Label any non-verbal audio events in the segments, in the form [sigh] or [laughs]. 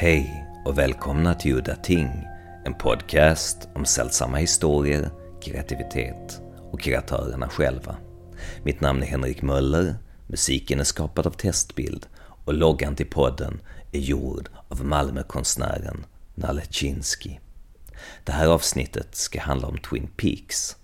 Hej och välkomna till Udda Ting, en podcast om sällsamma historier, kreativitet och kreatörerna själva. Mitt namn är Henrik Möller, musiken är skapad av Testbild och loggan till podden är gjord av Malmökonstnären Nalle Chinsky. Det här avsnittet ska handla om Twin Peaks.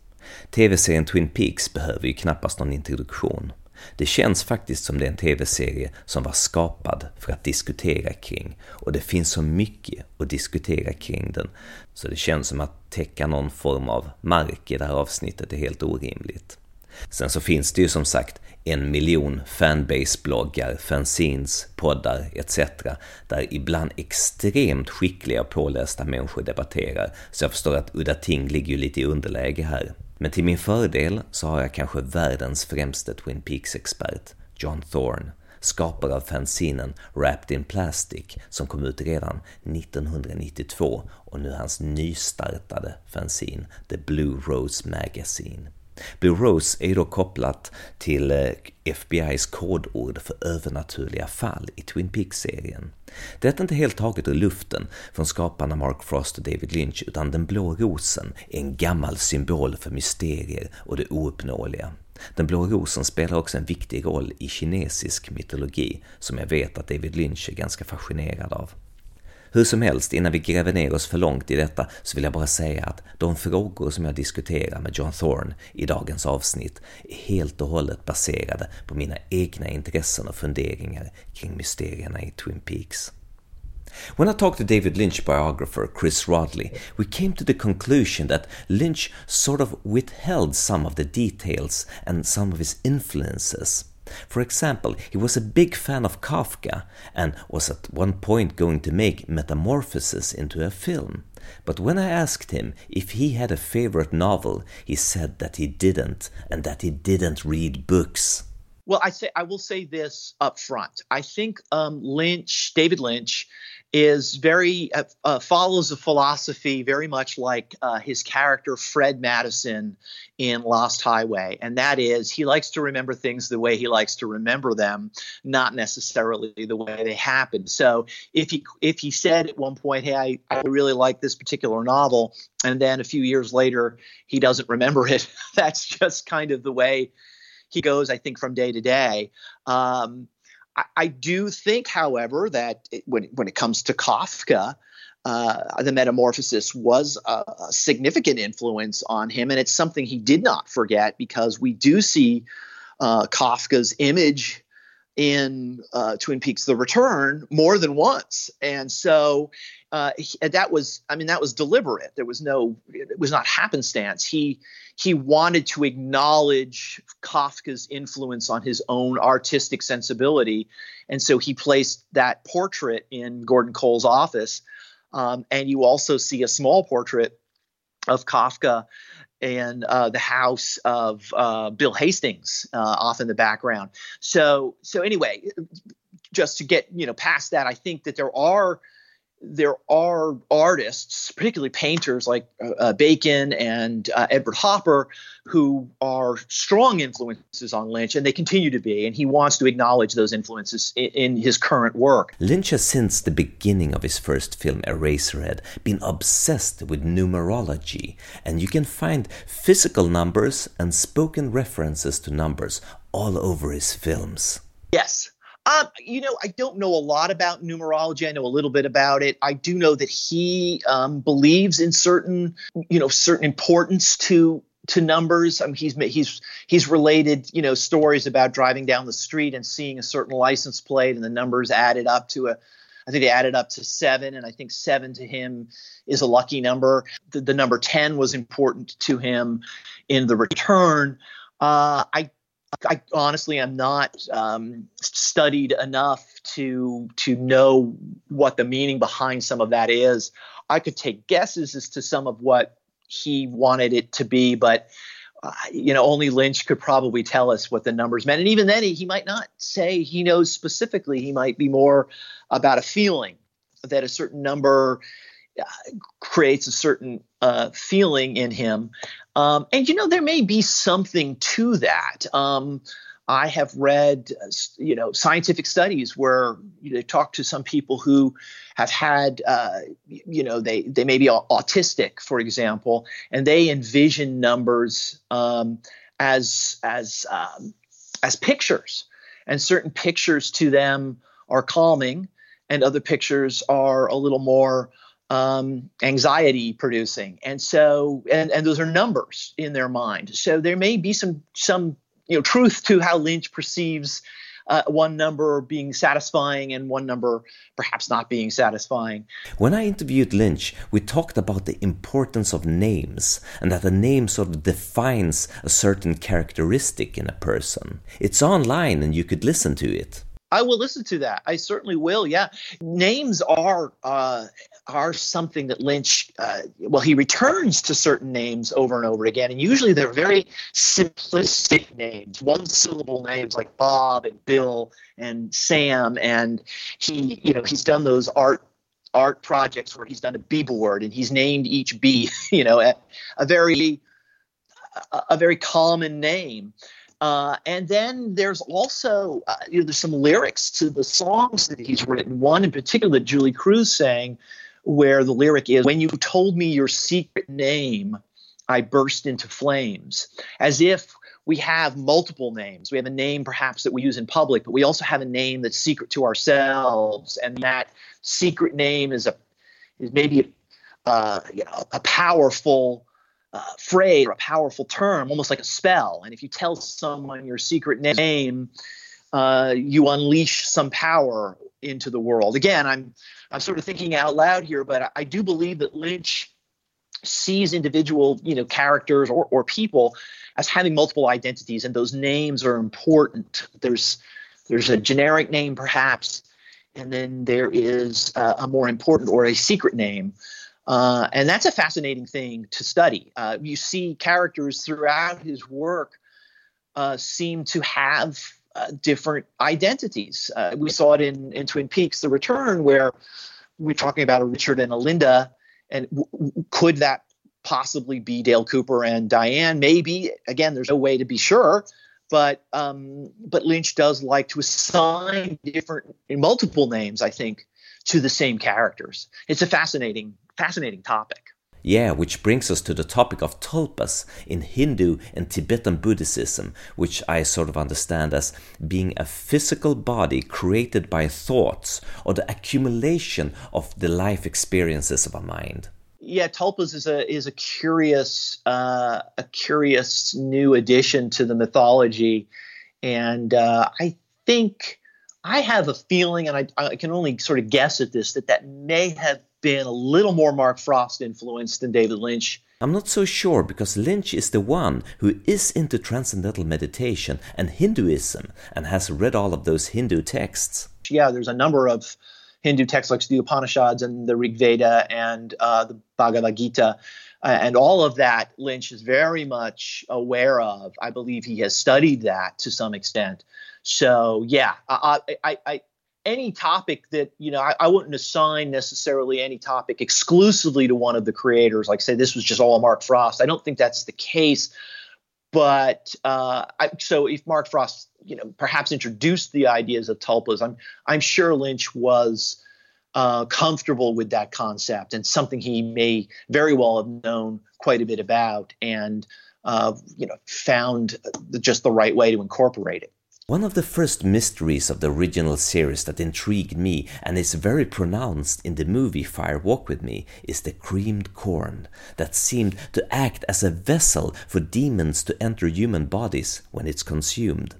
TV-serien Twin Peaks behöver ju knappast någon introduktion. Det känns faktiskt som det är en TV-serie som var skapad för att diskutera kring och det finns så mycket att diskutera kring den så det känns som att täcka någon form av mark i det här avsnittet är helt orimligt. Sen så finns det ju som sagt en miljon fanbase-bloggar, fanzines, poddar etc. där ibland extremt skickliga och pålästa människor debatterar, så jag förstår att Udda Ting ligger ju lite i underläge här. Men till min fördel så har jag kanske världens främste Twin Peaks-expert, John Thorne, skapare av fanzinen Wrapped in Plastic som kom ut redan 1992 och nu hans nystartade fanzine The Blue Rose Magazine. Blue Rose är ju då kopplat till eh, FBI's kodord för övernaturliga fall i Twin Peaks-serien. Detta är inte helt taget ur luften från skaparna Mark Frost och David Lynch, utan den blå rosen är en gammal symbol för mysterier och det ouppnåeliga. Den blå rosen spelar också en viktig roll i kinesisk mytologi, som jag vet att David Lynch är ganska fascinerad av. Hur som helst, innan vi gräver ner oss för långt i detta så vill jag bara säga att de frågor som jag diskuterar med John Thorne i dagens avsnitt är helt och hållet baserade på mina egna intressen och funderingar kring mysterierna i Twin Peaks. When I talked to David Lynch biographer Chris Rodley, we came to the conclusion that Lynch sort of withheld some of the details and some of his influences. For example, he was a big fan of Kafka and was at one point going to make Metamorphosis into a film. But when I asked him if he had a favorite novel, he said that he didn't and that he didn't read books. Well, I say I will say this up front. I think um, Lynch, David Lynch, is very uh, uh, follows a philosophy very much like uh, his character Fred Madison in Lost Highway, and that is he likes to remember things the way he likes to remember them, not necessarily the way they happened. So if he if he said at one point, "Hey, I, I really like this particular novel," and then a few years later he doesn't remember it, [laughs] that's just kind of the way he goes. I think from day to day. Um, I, I do think, however, that it, when when it comes to Kafka, uh, the metamorphosis was a, a, significant influence on him, and it's something he did not forget because we do see uh, Kafka's image in uh, Twin Peaks: The Return more than once, and so uh, he, that was, I mean, that was deliberate. There was no, it was not happenstance. He he wanted to acknowledge Kafka's influence on his own artistic sensibility, and so he placed that portrait in Gordon Cole's office. Um, and you also see a small portrait of Kafka and uh, the house of uh, Bill Hastings uh, off in the background. So so anyway, just to get you know past that, I think that there are there are artists, particularly painters like uh, uh, Bacon and uh, Edward Hopper, who are strong influences on Lynch, and they continue to be. And he wants to acknowledge those influences in, in his current work. Lynch has, since the beginning of his first film, Eraserhead, been obsessed with numerology, and you can find physical numbers and spoken references to numbers all over his films. Yes, um, you know, I don't know a lot about numerology. I know a little bit about it. I do know that he um, believes in certain, you know, certain importance to to numbers. I mean, he's he's he's related, you know, stories about driving down the street and seeing a certain license plate and the numbers added up to a. I think they added up to seven, and I think seven to him is a lucky number. The, the number ten was important to him in the return. Uh, I I honestly am not um, studied enough to to know what the meaning behind some of that is. I could take guesses as to some of what he wanted it to be, but uh, you know, only Lynch could probably tell us what the numbers meant. And even then, he, he might not say he knows specifically. He might be more about a feeling that a certain number uh, creates a certain uh, feeling in him. Um, and you know, there may be something to that. Um, I have read, you know, scientific studies where you know, they talk to some people who have had, uh, you know, they they may be autistic, for example, and they envision numbers um, as as um, as pictures, and certain pictures to them are calming, and other pictures are a little more um, anxiety producing and so and, and those are numbers in their mind so there may be some some you know truth to how lynch perceives uh, one number being satisfying and one number perhaps not being satisfying. When I interviewed Lynch, we talked about the importance of names and that a name sort of defines a certain characteristic in a person. It's online and you could listen to it. I will listen to that. I certainly will. Yeah, names are uh, are something that Lynch. Uh, well, he returns to certain names over and over again, and usually they're very simplistic names, one syllable names like Bob and Bill and Sam. And he, you know, he's done those art art projects where he's done a B board and he's named each B, [laughs] you know, a, a very a, a very common name. Uh, and then there's also uh, you know there's some lyrics to the songs that he's written. One in particular that Julee Cruise sang, where the lyric is, "When you told me your secret name, I burst into flames," as if we have multiple names. We have a name perhaps that we use in public, but we also have a name that's secret to ourselves, and that secret name is a is maybe uh, you know a powerful uh, phrase or a powerful term, almost like a spell. And if you tell someone your secret name, uh, you unleash some power into the world. Again, I'm I'm sort of thinking out loud here, but I, do believe that Lynch sees individual you know characters or, or people as having multiple identities, and those names are important. There's there's a generic name perhaps, and then there is a, a more important or a secret name. Uh, and that's a fascinating thing to study. Uh, you see characters throughout his work uh, seem to have uh, different identities. Uh, we saw it in, in Twin Peaks: The Return, where we're talking about a Richard and a Linda, and w- could that possibly be Dale Cooper and Diane? Maybe. Again, there's no way to be sure. But um, but Lynch does like to assign different multiple names. I think to the same characters. It's a fascinating fascinating topic. Yeah, which brings us to the topic of tulpas in Hindu and Tibetan Buddhism, which I sort of understand as being a physical body created by thoughts or the accumulation of the life experiences of a mind. Yeah, tulpas is a is a curious uh, a curious new addition to the mythology, and uh, I think I have a feeling, and I, I can only sort of guess at this, that that may have been a little more Mark Frost influenced than David Lynch. I'm not so sure because Lynch is the one who is into transcendental meditation and Hinduism and has read all of those Hindu texts. Yeah, there's a number of Hindu texts like the Upanishads and the Rig Veda and uh, the Bhagavad Gita. And all of that Lynch is very much aware of. I believe he has studied that to some extent. So yeah, I, I, I, any topic that you know I, I, wouldn't assign necessarily any topic exclusively to one of the creators. Like say this was just all mark frost. I don't think that's the case. But uh, I, so if mark frost you know perhaps introduced the ideas of tulpas i'm i'm sure lynch was uh, comfortable with that concept and something he may very well have known quite a bit about and uh, you know found just the right way to incorporate it one of the first mysteries of the original series that intrigued me and is very pronounced in the movie Fire Walk with Me is the creamed corn that seemed to act as a vessel for demons to enter human bodies when it's consumed.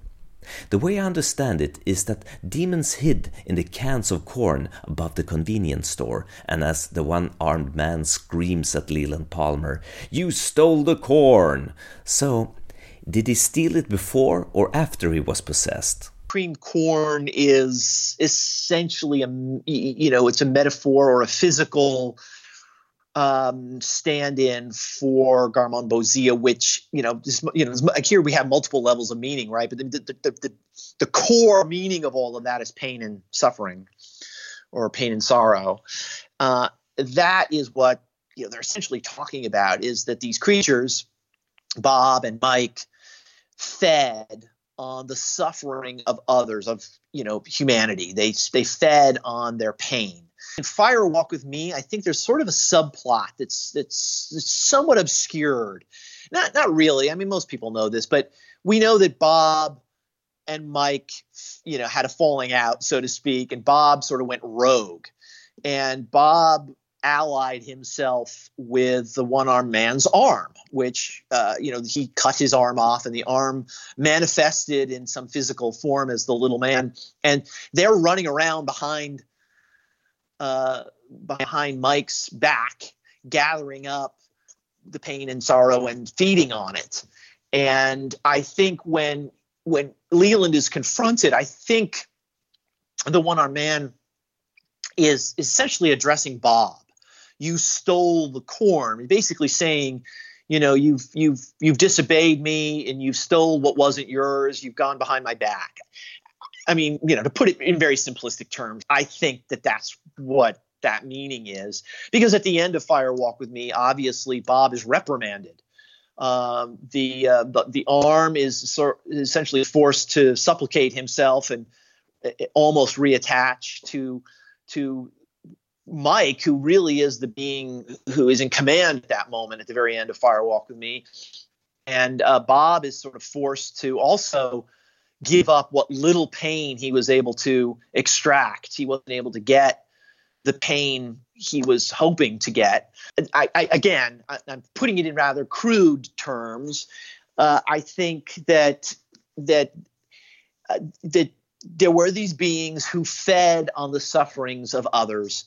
The way I understand it is that demons hid in the cans of corn above the convenience store, and as the one armed man screams at Leland Palmer, You stole the corn! So did he steal it before or after he was possessed? Cream corn is essentially a you know it's a metaphor or a physical um, stand-in for Garmonbozia, which you know, this, you know, here we have multiple levels of meaning, right? But the the, the, the, the core meaning of all of that is pain and suffering, or pain and sorrow. Uh, that is what you know they're essentially talking about is that these creatures, Bob and Mike, fed on the suffering of others, of you know humanity. They they fed on their pain. In Fire Walk with Me, I think there's sort of a subplot that's that's, that's somewhat obscured. Not not really. I mean, most people know this, but we know that Bob and Mike, you know, had a falling out, so to speak, and Bob sort of went rogue. And Bob allied himself with the one armed man's arm, which, uh, you know, he cut his arm off and the arm manifested in some physical form as the little man. And they're running around behind. Uh, behind Mike's back, gathering up the pain and sorrow and feeding on it. And I think when when Leland is confronted, I think the one armed man is essentially addressing Bob. You stole the corn, basically saying, you know, you've you've you've disobeyed me and you've stole what wasn't yours. You've gone behind my back. I mean, you know, to put it in very simplistic terms, I think that that's what that meaning is. Because at the end of Fire Walk with Me, obviously Bob is reprimanded um, the, uh, the, the arm is essentially forced to supplicate himself and uh, almost reattach to to Mike, who really is the being who is in command at that moment at the very end of Firewalk with Me, and uh, Bob is sort of forced to also give up what little pain he was able to extract. He wasn't able to get the pain he was hoping to get. I, I again, I, am putting it in rather crude terms. Uh, I think that that uh, that there were these beings who fed on the sufferings of others,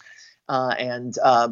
uh, and uh,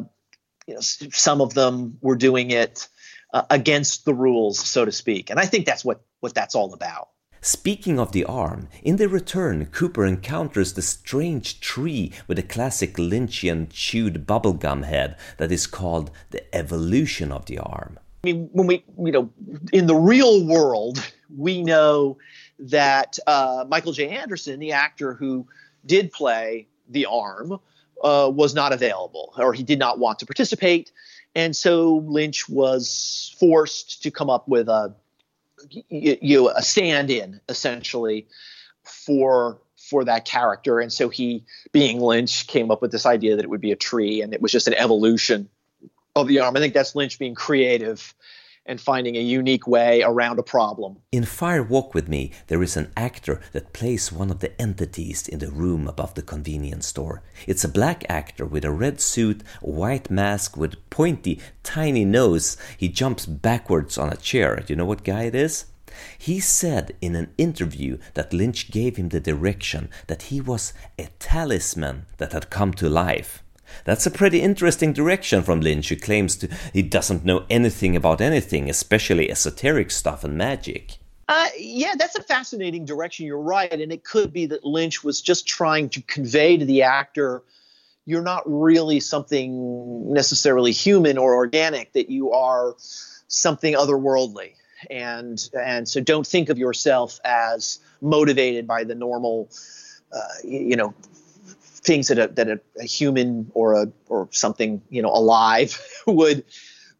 you know, some of them were doing it uh, against the rules, so to speak. And I think that's what what that's all about. Speaking of the arm, in The Return, Cooper encounters the strange tree with a classic Lynchian chewed bubblegum head that is called the evolution of the arm. I mean, when we, you know, in the real world, we know that uh, Michael J. Anderson, the actor who did play the arm, uh, was not available or he did not want to participate. And so Lynch was forced to come up with a you, you a stand-in essentially for for that character and so he being lynch came up with this idea that it would be a tree and it was just an evolution of the arm i think that's lynch being creative and finding a unique way around a problem. In Fire Walk with Me, there is an actor that plays one of the entities in the room above the convenience store. It's a black actor with a red suit, a white mask with pointy, tiny nose. He jumps backwards on a chair. Do you know what guy it is? He said in an interview that Lynch gave him the direction that he was a talisman that had come to life. That's a pretty interesting direction from Lynch, who claims to, he doesn't know anything about anything, especially esoteric stuff and magic. Uh, yeah, that's a fascinating direction. You're right. And it could be that Lynch was just trying to convey to the actor you're not really something necessarily human or organic, that you are something otherworldly. And, and so don't think of yourself as motivated by the normal, uh, you know, things that a, that a, a, human or a or something you know alive [laughs] would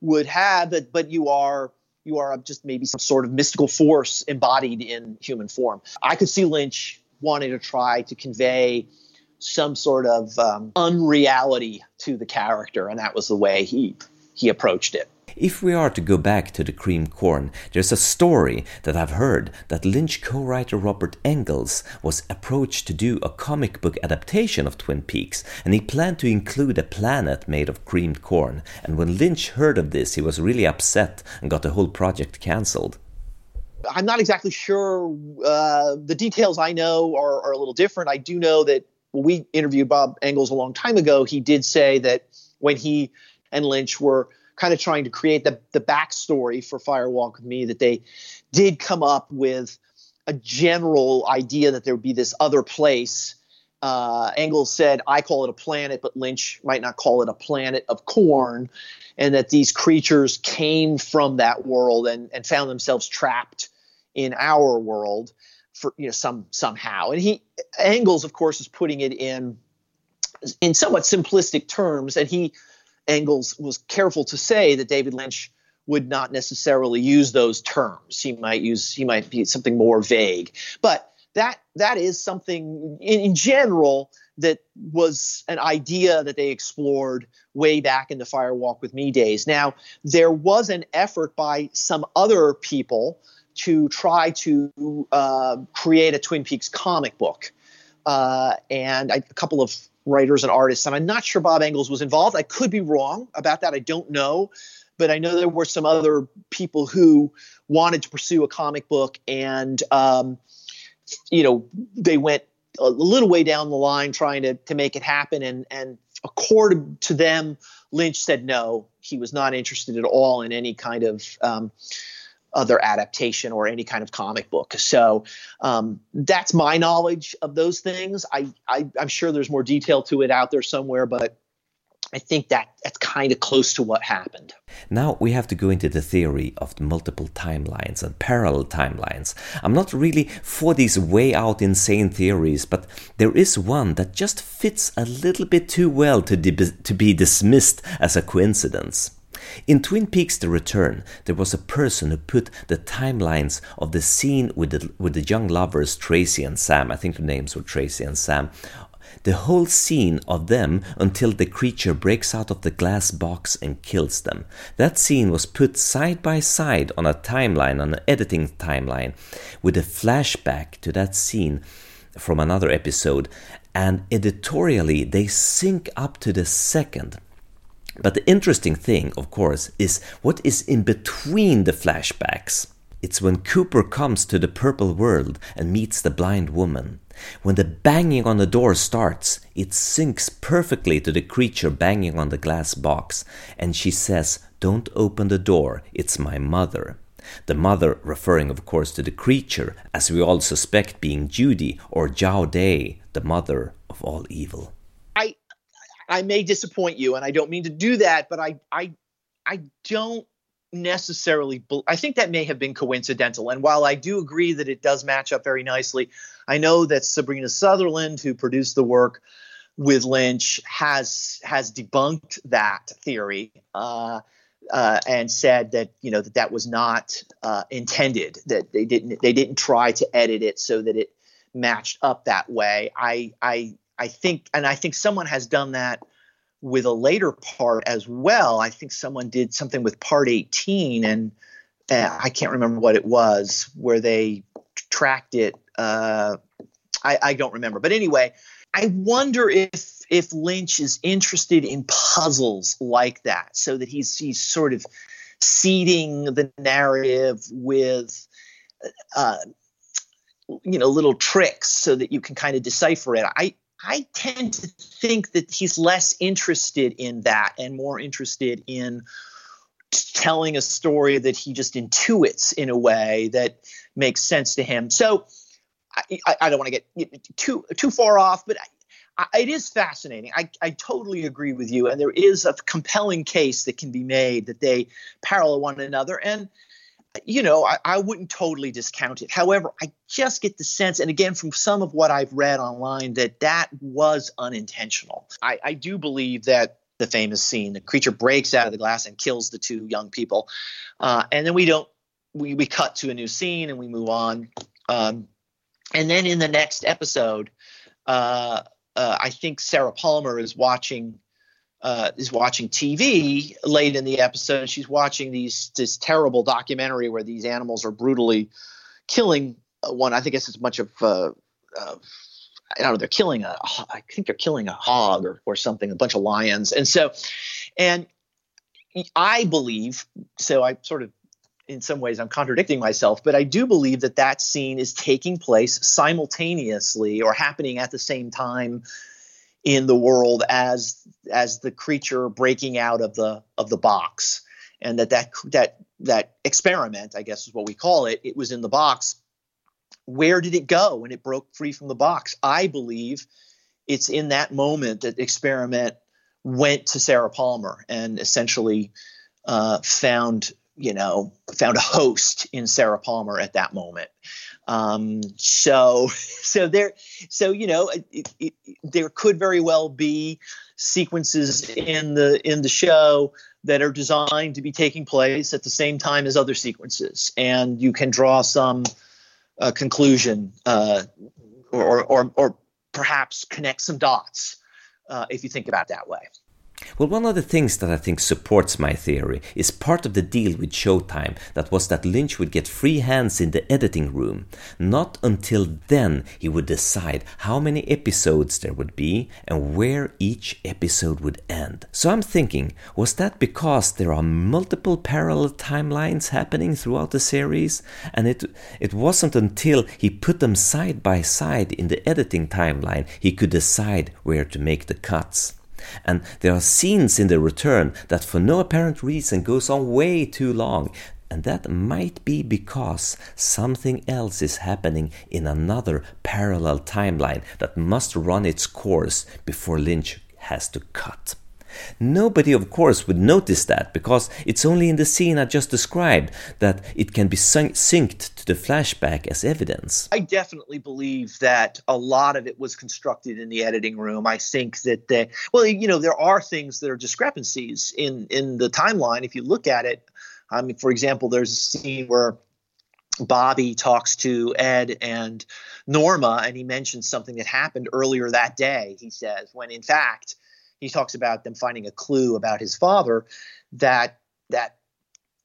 would have but but you are you are just maybe some sort of mystical force embodied in human form. I could see lynch wanting to try to convey some sort of um, unreality to the character and that was the way he he approached it if we are to go back to the cream corn, there's a story that I've heard that Lynch co writer Robert Engels was approached to do a comic book adaptation of Twin Peaks, and he planned to include a planet made of creamed corn. And when Lynch heard of this, he was really upset and got the whole project cancelled. I'm not exactly sure. Uh, the details I know are, are a little different. I do know that when we interviewed Bob Engels a long time ago, he did say that when he and Lynch were kind of trying to create the the backstory for Fire Walk with Me that they did come up with a general idea that there would be this other place. Uh, Engels said, I call it a planet, but Lynch might not call it a planet of corn, and that these creatures came from that world and, and found themselves trapped in our world for you know some somehow. And he Engels, of course, is putting it in in somewhat simplistic terms, and he Engels was careful to say that David Lynch would not necessarily use those terms. He might use he might be something more vague. But that that is something in, in general that was an idea that they explored way back in the Fire Walk with Me days. Now, there was an effort by some other people to try to uh, create a Twin Peaks comic book. Uh, and I, a couple of writers and artists, and I'm not sure Bob Engels was involved. I could be wrong about that. I don't know. But I know there were some other people who wanted to pursue a comic book, and um, you know, they went a little way down the line trying to to make it happen and and according to them lynch said no he was not interested at all in any kind of um, other adaptation or any kind of comic book so um, that's my knowledge of those things I, I i'm sure there's more detail to it out there somewhere but I think that that's kind of close to what happened. Now we have to go into the theory of the multiple timelines and parallel timelines. I'm not really for these way out insane theories, but there is one that just fits a little bit too well to, to be dismissed as a coincidence. In Twin Peaks The Return, there was a person who put the timelines of the scene with the, with the young lovers Tracy and Sam, I think the names were Tracy and Sam, the whole scene of them until the creature breaks out of the glass box and kills them. That scene was put side by side on a timeline, on an editing timeline, with a flashback to that scene from another episode, and editorially they sync up to the second. But the interesting thing, of course, is what is in between the flashbacks. It's when Cooper comes to the purple world and meets the blind woman. When the banging on the door starts, it syncs perfectly to the creature banging on the glass box, and she says, Don't open the door, it's my mother. The mother referring, of course, to the creature, as we all suspect being Judy or Jowday, the mother of all evil. I may disappoint you, and I don't mean to do that, but I I I don't necessarily i think that may have been coincidental. And while i do agree that it does match up very nicely i know that sabrina sutherland who produced the work with lynch has has debunked that theory uh, uh, and said that you know that that was not uh, intended that they didn't they didn't try to edit it so that it matched up that way. I i i think and i think someone has done that with a later part as well. I think someone did something with part 18, and uh, I can't remember what it was, where they tracked it. Uh, I, I don't remember. But anyway, I wonder if if Lynch is interested in puzzles like that, so that he's he's sort of seeding the narrative with. Uh, you know little tricks so that you can kind of decipher it i I tend to think that he's less interested in that and more interested in telling a story that he just intuits in a way that makes sense to him. So I, I, I don't want to get too too far off, but I, it is fascinating. I, I totally agree with you, and there is a compelling case that can be made that they parallel one another. And you know, I, I, wouldn't totally discount it. However, I just get the sense, and again, from some of what I've read online, that that was unintentional. I, I do believe that the famous scene, the creature breaks out of the glass and kills the two young people, uh, and then we don't, we we cut to a new scene and we move on, um, and then in the next episode, uh, uh, I think Sarah Palmer is watching uh, is watching TV late in the episode. She's watching these this terrible documentary where these animals are brutally killing one. I think it's as much of uh, uh, I don't know. They're killing a. I think they're killing a hog or or something. A bunch of lions, and so, and I believe so. I sort of. In some ways, I'm contradicting myself, but I do believe that that scene is taking place simultaneously or happening at the same time in the world as as the creature breaking out of the of the box. And that that that that experiment i guess is what we call it it was in the box. Where did it go when it broke free from the box? I believe it's in that moment that experiment went to sarah palmer and essentially uh, found you know, found a host in Sarah Palmer at that moment. Um, so, [laughs] so there, so you know, it, it, there could very well be sequences in the in the show that are designed to be taking place at the same time as other sequences, and you can draw some uh, conclusion uh, or, or or perhaps connect some dots uh, if you think about that way. Well, one of the things that I think supports my theory is part of the deal with Showtime that was that Lynch would get free hands in the editing room. Not until then he would decide how many episodes there would be and where each episode would end. So I'm thinking, was that because there are multiple parallel timelines happening throughout the series and it it wasn't until he put them side by side in the editing timeline he could decide where to make the cuts. And there are scenes in The Return that for no apparent reason goes on way too long. And that might be because something else is happening in another parallel timeline that must run its course before Lynch has to cut. Nobody, of course, would notice that because it's only in the scene I just described that it can be synced to the flashback as evidence. I definitely believe that a lot of it was constructed in the editing room. I think that, well, you know, there are things that are discrepancies in, in the timeline. If you look at it, I mean, for example, there's a scene where Bobby talks to Ed and Norma, and he mentions something that happened earlier that day, he says, when in fact, he talks about them finding a clue about his father that that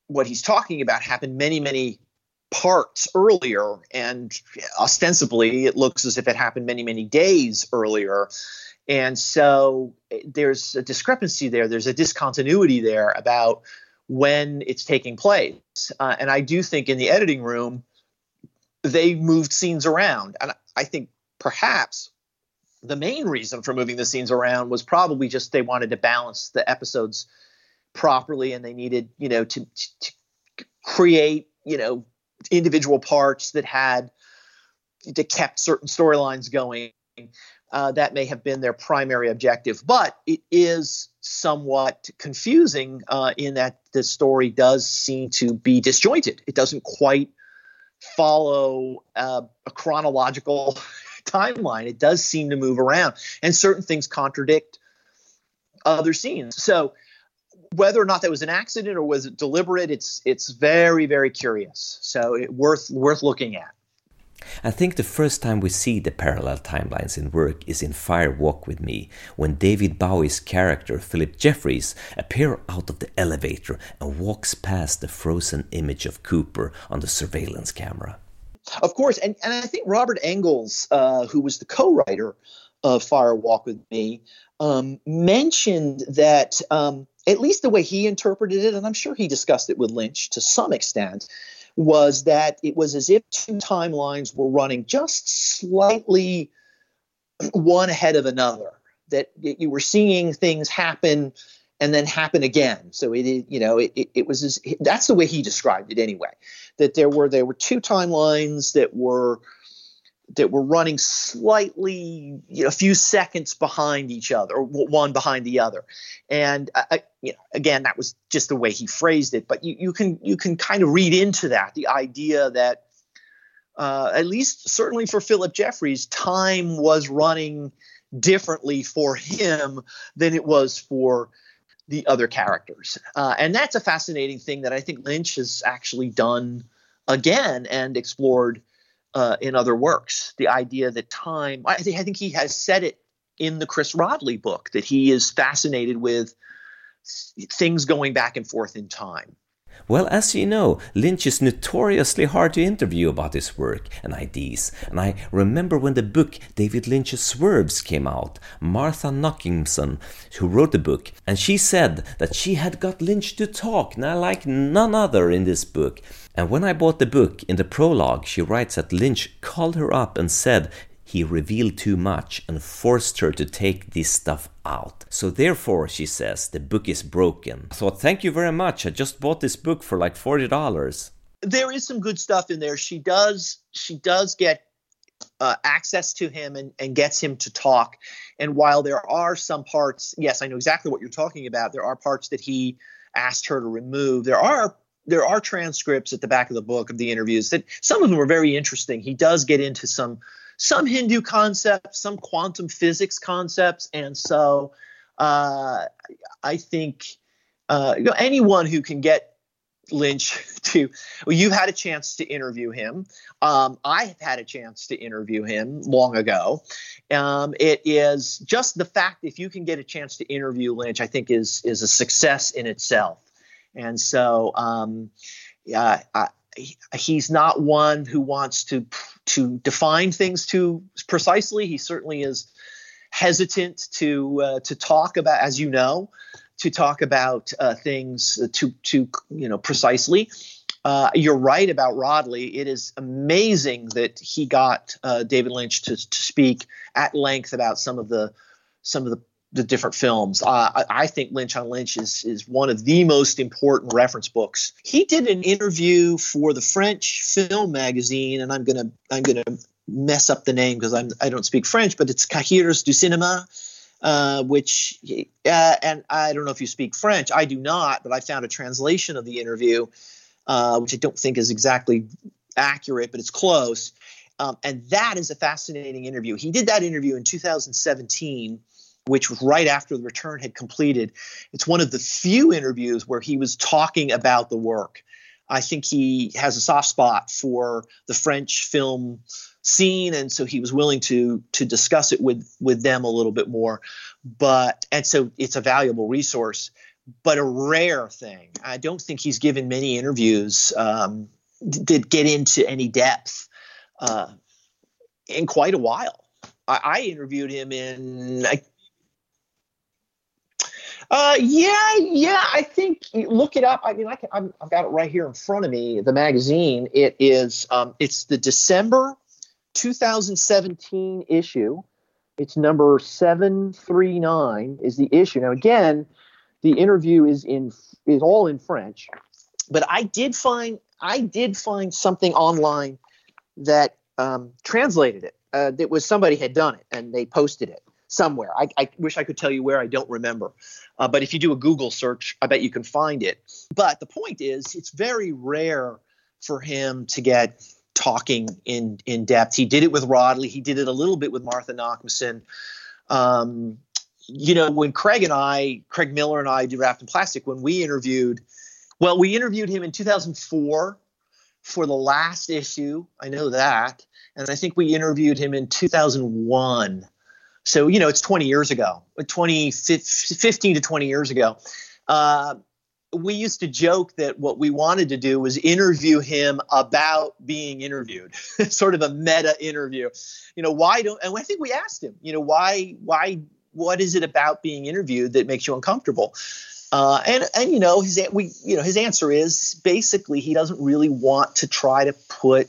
what he's talking about happened many many parts earlier and ostensibly it looks as if it happened many many days earlier. And so eh, there's a discrepancy there. There's a discontinuity there about when it's taking place. Uh, and i do think in the editing room they moved scenes around. And i think perhaps the main reason for moving the scenes around was probably just they wanted to balance the episodes properly and they needed you know to, to create you know individual parts that had that kept certain storylines going. Uh, that may have been their primary objective but it is somewhat confusing uh, in that the story does seem to be disjointed. It doesn't quite follow uh, a chronological timeline. It does seem to move around, and certain things contradict other scenes. So whether or not that was an accident or was it deliberate, it's it's very very curious. So it, worth worth looking at. I think the first time we see the parallel timelines in work is in Fire Walk with Me, when David Bowie's character Philip Jeffries appears out of the elevator and walks past the frozen image of Cooper on the surveillance camera. Of course, and, and I think Robert Engels, uh, who was the co-writer of Fire Walk with Me, um, mentioned that um, at least the way he interpreted it, and I'm sure he discussed it with Lynch to some extent, was that it was as if two timelines were running just slightly [clears throat] one ahead of another. That you were seeing things happen and then happen again. So it, you know, it, it, it was as, that's the way he described it anyway. That there were there were two timelines that were that were running slightly you know, a few seconds behind each other, or one behind the other. And uh, you know, again, that was just the way he phrased it. But you, you can you can kind of read into that the idea that uh, at least certainly for Philip Jeffries, time was running differently for him than it was for the other characters. Uh, and that's a fascinating thing that I think Lynch has actually done again and explored uh, in other works. The idea that time, I, th- I think he has said it in the Chris Rodley book, that he is fascinated with things going back and forth in time. Well, as you know, Lynch is notoriously hard to interview about his work and ideas, and I remember when the book David Lynch's Swerves came out, Martha Nochimson, who wrote the book, and she said that she had got Lynch to talk, now like none other in this book. And when I bought the book, in the prologue, she writes that Lynch called her up and said he revealed too much and forced her to take this stuff out. So therefore, she says, the book is broken. I thought, thank you very much. I just bought this book for like $40. There is some good stuff in there. She does she does get uh, access to him and, and gets him to talk. And while there are some parts, yes, I know exactly what you're talking about. There are parts that he asked her to remove. There are there are transcripts at the back of the book of the interviews that some of them are very interesting. He does get into some some Hindu concepts, some quantum physics concepts, and so uh, I think uh, you know, anyone who can get Lynch [laughs] to well, you've had a chance to interview him. Um, I have had a chance to interview him long ago. Um, it is just the fact if you can get a chance to interview Lynch, I think is is a success in itself. And so, um, yeah, I, he's not one who wants to to define things too precisely. He certainly is hesitant to uh, to talk about, as you know, to talk about uh, things to to you know precisely. Uh, you're right about Rodley. It is amazing that he got uh, David Lynch to, to speak at length about some of the some of the the different films. Uh, I, I, think Lynch on Lynch is is one of the most important reference books. He did an interview for the French film magazine, and I'm gonna I'm gonna mess up the name because I'm I don't speak French, but it's Cahiers du Cinéma. Uh, which uh, and I don't know if you speak French. I do not, but I found a translation of the interview, uh, which I don't think is exactly accurate, but it's close. Um, and that is a fascinating interview. He did that interview in 2017 which was right after the return had completed. It's one of the few interviews where he was talking about the work. I think he has a soft spot for the French film scene, and so he was willing to to discuss it with with them a little bit more. But and so it's a valuable resource, but a rare thing. I don't think he's given many interviews um, that get into any depth uh, in quite a while. I, I interviewed him in I uh, yeah, yeah. I think look it up. I mean, I can, i have got it right here in front of me. The magazine. It is. Um, it's the December 2017 issue. It's number 739 is the issue. Now, again, the interview is in is all in French, but I did find I did find something online that um, translated it. Uh, that was somebody had done it and they posted it somewhere. I, I wish I could tell you where. I don't remember. Uh, but if you do a Google search, I bet you can find it. But the point is, it's very rare for him to get talking in in depth. He did it with Rodley. He did it a little bit with Martha Nochimson. Um, you know, when Craig and I, Craig Miller and I, did Wrapped in Plastic, when we interviewed, well, we interviewed him in 2004 for the last issue. I know that. And I think we interviewed him in 2001 so, you know, it's 20 years ago, 20, 15 to 20 years ago. Uh, we used to joke that what we wanted to do was interview him about being interviewed, [laughs] sort of a meta interview. You know, why don't, and I think we asked him, you know, why, why, what is it about being interviewed that makes you uncomfortable? Uh, and and you know his we you know his answer is basically he doesn't really want to try to put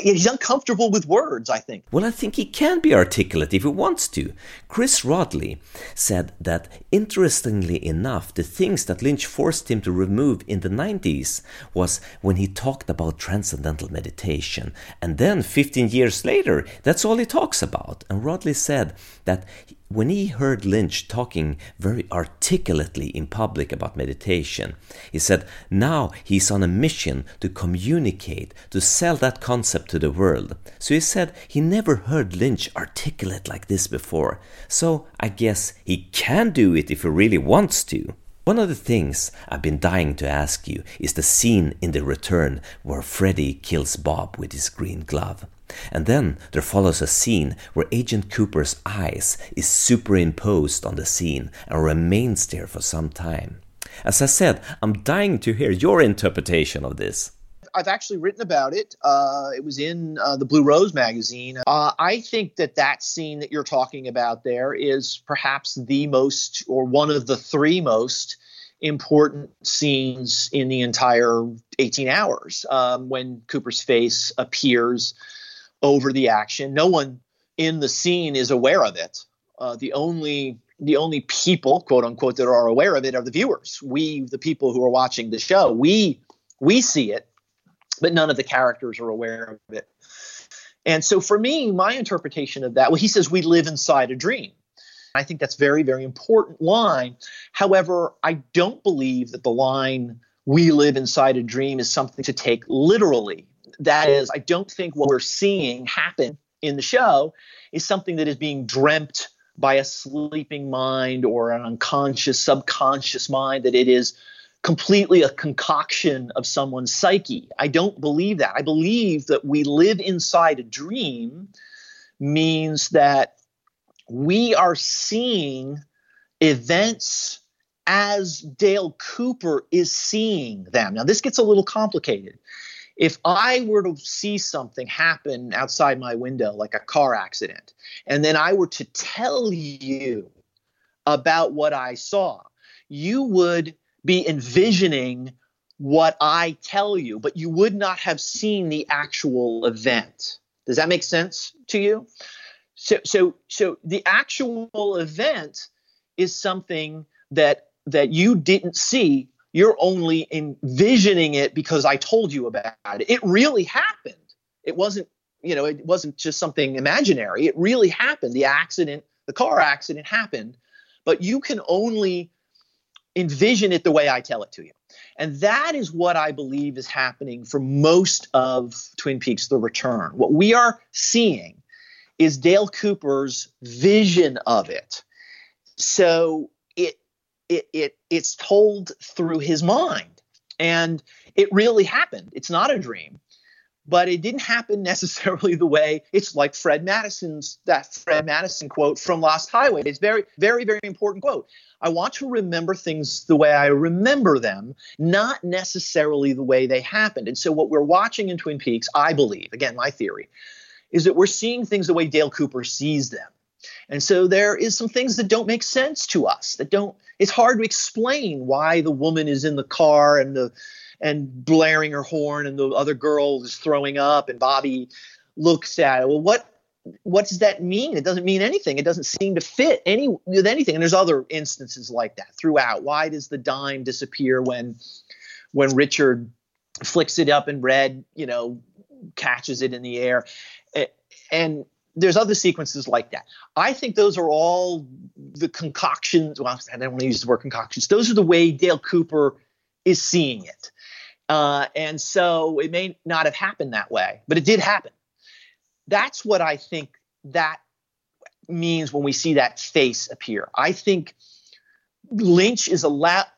he's uncomfortable with words, I think. Well, I think he can be articulate if he wants to. Chris Rodley said that, interestingly enough, the things that Lynch forced him to remove in the 90s was when he talked about transcendental meditation. And then 15 years later, that's all he talks about. And Rodley said that when he heard Lynch talking very articulately in public about meditation, he said now he's on a mission to communicate, to sell that concept to the world. So he said he never heard Lynch articulate like this before. So I guess he can do it if he really wants to. One of the things I've been dying to ask you is the scene in The Return where Freddy kills Bob with his green glove. And then there follows a scene where Agent Cooper's eyes is superimposed on the scene and remains there for some time. As I said, I'm dying to hear your interpretation of this. I've actually written about it. Uh, it was in uh, the Blue Rose magazine. Uh, I think that that scene that you're talking about there is perhaps the most, or one of the three most important scenes in the entire 18 hours um, when Cooper's face appears over the action. No one in the scene is aware of it. Uh, the only the only people, quote unquote, that are aware of it are the viewers. We, the people who are watching the show, we we see it, but none of the characters are aware of it. And so, for me, my interpretation of that, well, he says we live inside a dream. I think that's very, very important line. However, I don't believe that the line we live inside a dream is something to take literally. That is, I don't think what we're seeing happen in the show is something that is being dreamt by a sleeping mind or an unconscious, subconscious mind, that it is completely a concoction of someone's psyche. I don't believe that. I believe that we live inside a dream means that we are seeing events as Dale Cooper is seeing them. Now, this gets a little complicated. If I were to see something happen outside my window, like a car accident, and then I were to tell you about what I saw, you would be envisioning what I tell you, but you would not have seen the actual event. Does that make sense to you? So, so, so the actual event is something that that you didn't see. You're only envisioning it because I told you about it. It really happened. It wasn't, you know, it wasn't just something imaginary. It really happened. The accident, the car accident happened, but you can only envision it the way I tell it to you. And that is what I believe is happening for most of Twin Peaks The Return. What we are seeing is Dale Cooper's vision of it. So it it, it it's told through his mind. And it really happened. It's not a dream but it didn't happen [laughs] necessarily the way it's like Fred Madison's that Fred Madison quote from Lost Highway. It's very, very, very important quote. I want to remember things the way I remember them, not necessarily the way they happened. And so, what we're watching in Twin Peaks, I believe, again, my theory, is that we're seeing things the way Dale Cooper sees them. And so there is some things that don't make sense to us that don't it's hard to explain why the woman is in the car and the and blaring her horn and the other girl is throwing up and Bobby looks at it. Well, what what does that mean? It doesn't mean anything. It doesn't seem to fit any with anything. And there's other instances like that throughout. Why does the dime disappear when when Richard flicks it up and red, you know, catches it in the air? And there's other sequences like that. I think those are all the concoctions. Well, I don't want to use the word concoctions. Those are the way Dale Cooper is seeing it. Uh, and so it may not have happened that way, but it did happen. That's what I think that means when we see that face appear. I think Lynch is a lot.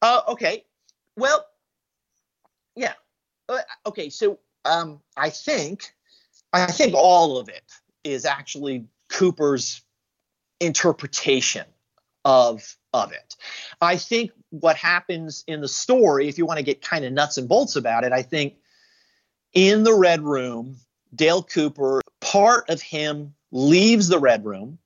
Uh, okay. Well, yeah. Uh, okay. So um, I think, I think all of it is actually Cooper's interpretation of of it. I think what happens in the story, if you want to get kind of nuts and bolts about it, I think in the Red Room, Dale Cooper, part of him leaves the Red Room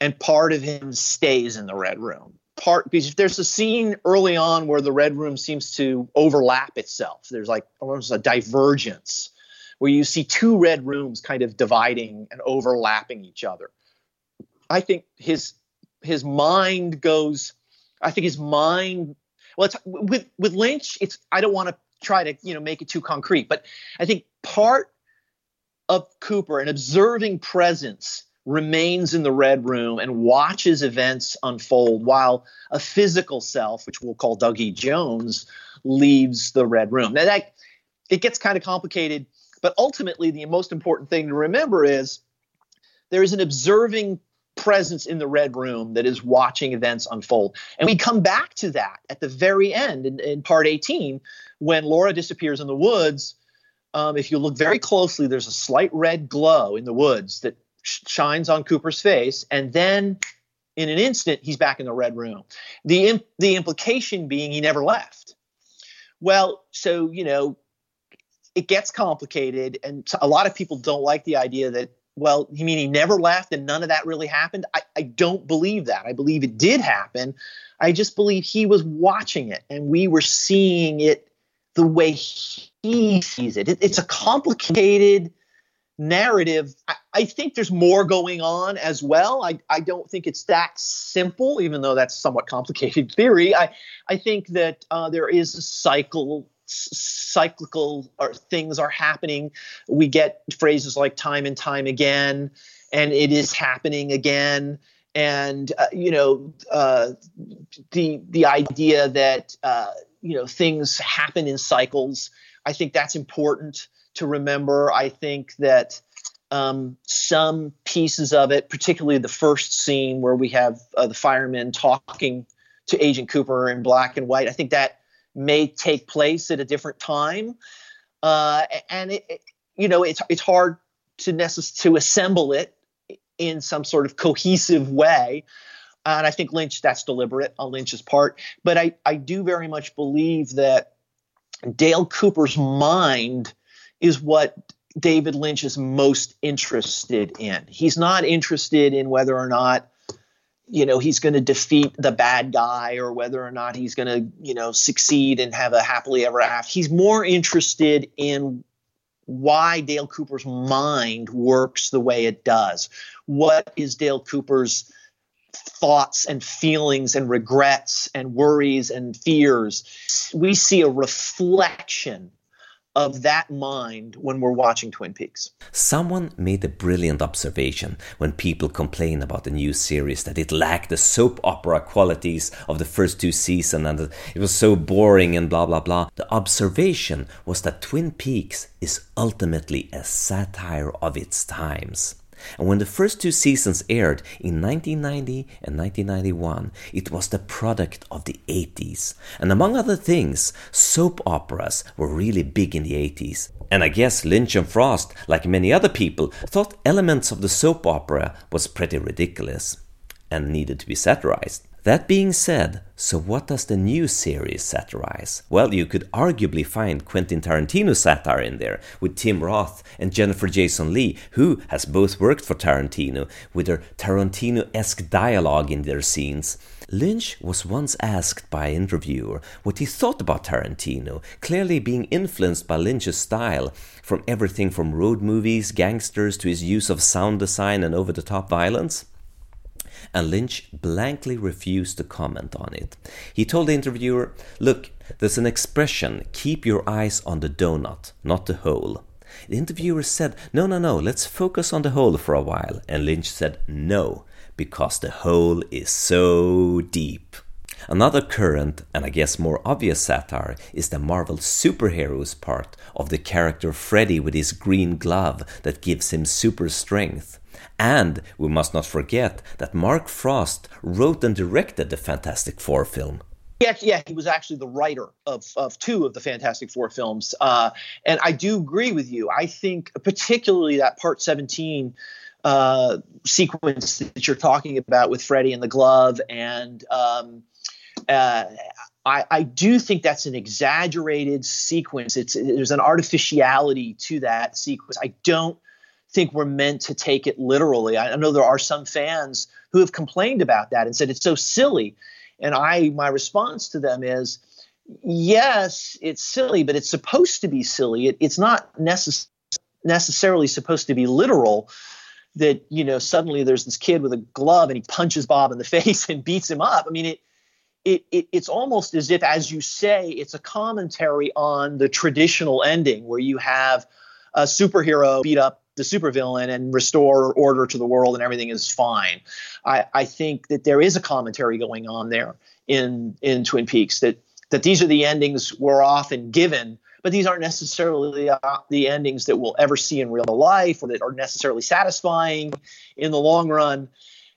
and part of him stays in the Red Room. Part because there's a scene early on where the Red Room seems to overlap itself. There's like almost a divergence where you see two red rooms kind of dividing and overlapping each other. I think his his mind goes. I think his mind. Well, it's with with Lynch. It's I don't want to try to you know make it too concrete, but I think part of Cooper, an observing presence, remains in the red room and watches events unfold, while a physical self, which we'll call Dougie Jones, leaves the red room. Now that it gets kind of complicated, but ultimately the most important thing to remember is there is an observing presence in the red room that is watching events unfold. And we come back to that at the very end in, in part 18 when Laura disappears in the woods. Um, if you look very closely, there's a slight red glow in the woods that sh- shines on Cooper's face. And then in an instant, he's back in the red room. The, imp- the implication being he never left. Well, so, you know, it gets complicated. And a lot of people don't like the idea that well, you mean he never left and none of that really happened? I, I don't believe that. I believe it did happen. I just believe he was watching it and we were seeing it the way he sees it. it it's a complicated narrative. I, I, think there's more going on as well. I, I don't think it's that simple, even though that's somewhat complicated [laughs] theory. I, I think that uh, there is a cycle cyclical things are happening. We get phrases like time and time again, and it is happening again. and uh, you know uh, the the idea that uh, you know things happen in cycles. I think that's important to remember. I think that um, some pieces of it, particularly the first scene where we have uh, the firemen talking to Agent Cooper in black and white, I think that may take place at a different time, uh, and it, it, you know it's it's hard to necess- to assemble it in some sort of cohesive way. And I think Lynch, that's deliberate on Lynch's part. But I, I do very much believe that Dale Cooper's mind is what David Lynch is most interested in. He's not interested in whether or not you know he's going to defeat the bad guy or whether or not he's going to you know succeed and have a happily ever after he's more interested in why Dale Cooper's mind works the way it does. What is Dale Cooper's thoughts and feelings and regrets and worries and fears? We see a reflection of that mind when we're watching Twin Peaks. Someone made a brilliant observation when people complain about the new series that it lacked the soap opera qualities of the first two seasons and it was so boring and blah blah blah. The observation was that Twin Peaks is ultimately a satire of its times. And when the first two seasons aired in 1990 and 1991, it was the product of the 80s. And among other things, soap operas were really big in the 80s. And I guess Lynch and Frost, like many other people, thought elements of the soap opera was pretty ridiculous and needed to be satirized. That being said, so what does the new series satirize? Well, you could arguably find Quentin Tarantino satire in there, with Tim Roth and Jennifer Jason Leigh, who has both worked for Tarantino, with their Tarantino esque dialogue in their scenes. Lynch was once asked by an interviewer what he thought about Tarantino, clearly being influenced by Lynch's style, from everything from road movies, gangsters, to his use of sound design and over the top violence and Lynch blankly refused to comment on it. He told the interviewer, Look, there's an expression, keep your eyes on the donut, not the hole. The interviewer said, No, no, no, let's focus on the hole for a while. And Lynch said, No, because the hole is so deep. Another current, and I guess more obvious satire, is the Marvel superheroes part of the character Freddy with his green glove that gives him super strength. And we must not forget that Mark Frost wrote and directed the Fantastic Four film. Yeah, yeah, he was actually the writer of, of two of the Fantastic Four films. Uh, and I do agree with you. I think, particularly that part 17 uh, sequence that you're talking about with Freddy and the glove, and um, uh, I, I, do think that's an exaggerated sequence. It's there's an artificiality to that sequence. I don't think we're meant to take it literally. I know there are some fans who have complained about that and said it's so silly. And I my response to them is yes, it's silly, but it's supposed to be silly. It, it's not necess- necessarily supposed to be literal that, you know, suddenly there's this kid with a glove and he punches Bob in the [laughs] face and beats him up. I mean, it it, it, it's almost as if, as you say, it's a commentary on the traditional ending where you have a superhero beat up the supervillain and restore order to the world and everything is fine. I, I think that there is a commentary going on there in in Twin Peaks that that these are the endings we're often given, but these aren't necessarily the, uh, the endings that we'll ever see in real life or that are necessarily satisfying in the long run.